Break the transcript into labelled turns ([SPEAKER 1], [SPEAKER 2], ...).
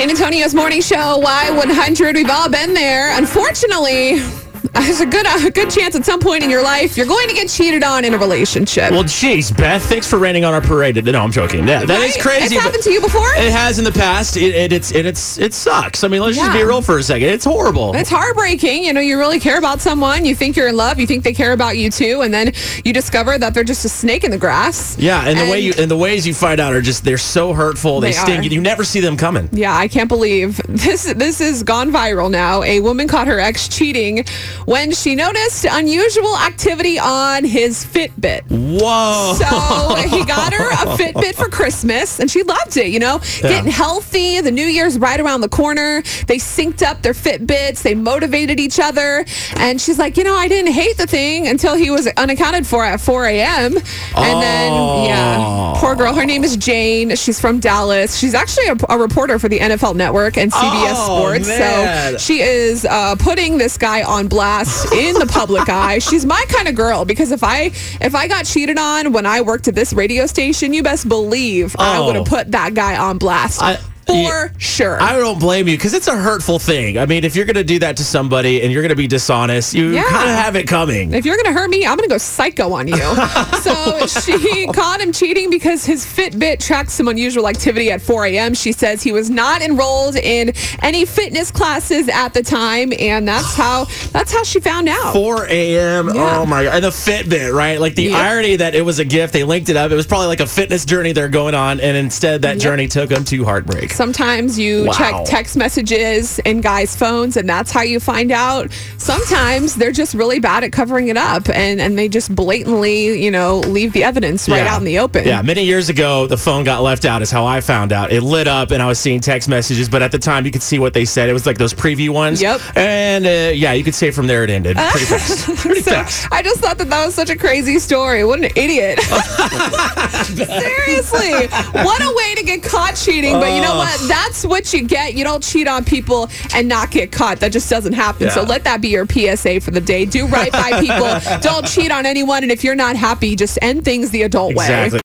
[SPEAKER 1] San Antonio's morning show, Y100. We've all been there. Unfortunately, there's a good a good chance at some point in your life you're going to get cheated on in a relationship.
[SPEAKER 2] Well, geez, Beth, thanks for raining on our parade. No, I'm joking. Yeah, that is
[SPEAKER 1] Right?
[SPEAKER 2] crazy.
[SPEAKER 1] It's happened to you before?
[SPEAKER 2] It has in the past. It, it it's it, it's it sucks. I mean, let's just be real for a second. It's horrible.
[SPEAKER 1] It's heartbreaking. You know, you really care about someone. You think you're in love. You think they care about you too, and then you discover that they're just a snake in the grass.
[SPEAKER 2] yeah, and, the way you and the ways you find out are just they're so hurtful. They,
[SPEAKER 1] They
[SPEAKER 2] sting.
[SPEAKER 1] are.
[SPEAKER 2] You never see them coming.
[SPEAKER 1] Yeah, I can't believe this. This has gone viral now. A woman caught her ex cheating when she noticed unusual activity on his Fitbit.
[SPEAKER 2] Whoa.
[SPEAKER 1] So he got her Fitbit for Christmas, and she loved it. You know, getting healthy. The New Year's right around the corner. They synced up their Fitbits. They motivated each other, and she's like, you know, I didn't hate the thing until he was unaccounted for at 4 a.m. And then, yeah, poor girl. Her name is Jane. She's from Dallas. She's actually a, a reporter for the NFL Network and CBS
[SPEAKER 2] Oh,
[SPEAKER 1] Sports.
[SPEAKER 2] man.
[SPEAKER 1] So she is uh, putting this guy on blast in the public eye. She's my kind of girl because if I if I got cheated on when I worked at this radio station, you best believe I
[SPEAKER 2] Oh.
[SPEAKER 1] would have put that guy on blast
[SPEAKER 2] I-
[SPEAKER 1] for
[SPEAKER 2] yeah.
[SPEAKER 1] sure.
[SPEAKER 2] I don't blame you because it's a hurtful thing. I mean, if you're going to do that to somebody and you're going to be dishonest, you
[SPEAKER 1] Yeah.
[SPEAKER 2] kind of have it coming.
[SPEAKER 1] if you're gonna hurt me, I'm gonna go psycho on you. so she caught him cheating because his Fitbit tracked some unusual activity at 4 a.m. She says he was not enrolled in any fitness classes at the time, and that's how that's how she found out.
[SPEAKER 2] 4 a.m.
[SPEAKER 1] Yeah.
[SPEAKER 2] Oh my god! And the Fitbit, right? Like the
[SPEAKER 1] Yep.
[SPEAKER 2] irony that it was a gift. They linked it up. It was probably like a fitness journey they're going on, and instead that journey took them to heartbreak.
[SPEAKER 1] Sometimes you
[SPEAKER 2] Wow.
[SPEAKER 1] check text messages in guys' phones, and that's how you find out. Sometimes they're just really bad at covering it up, and, and they just blatantly, you know, leave the evidence right
[SPEAKER 2] Yeah.
[SPEAKER 1] out in the open.
[SPEAKER 2] Yeah, many years ago, the phone got left out, is how I found out. It lit up, and I was seeing text messages, but at the time, you could see what they said. It was like those preview ones.
[SPEAKER 1] Yep.
[SPEAKER 2] And uh, yeah, you could say from there it ended pretty fast. Pretty
[SPEAKER 1] So
[SPEAKER 2] fast.
[SPEAKER 1] I just thought that that was such a crazy story. What an idiot. Seriously. What a way to get caught cheating. But you know what? That's what you get. You don't cheat on people and not get caught. That just doesn't happen. So let that be your PSA for the day. Do right by people. don't cheat on anyone. And if you're not happy, just end things the adult way.
[SPEAKER 2] Exactly.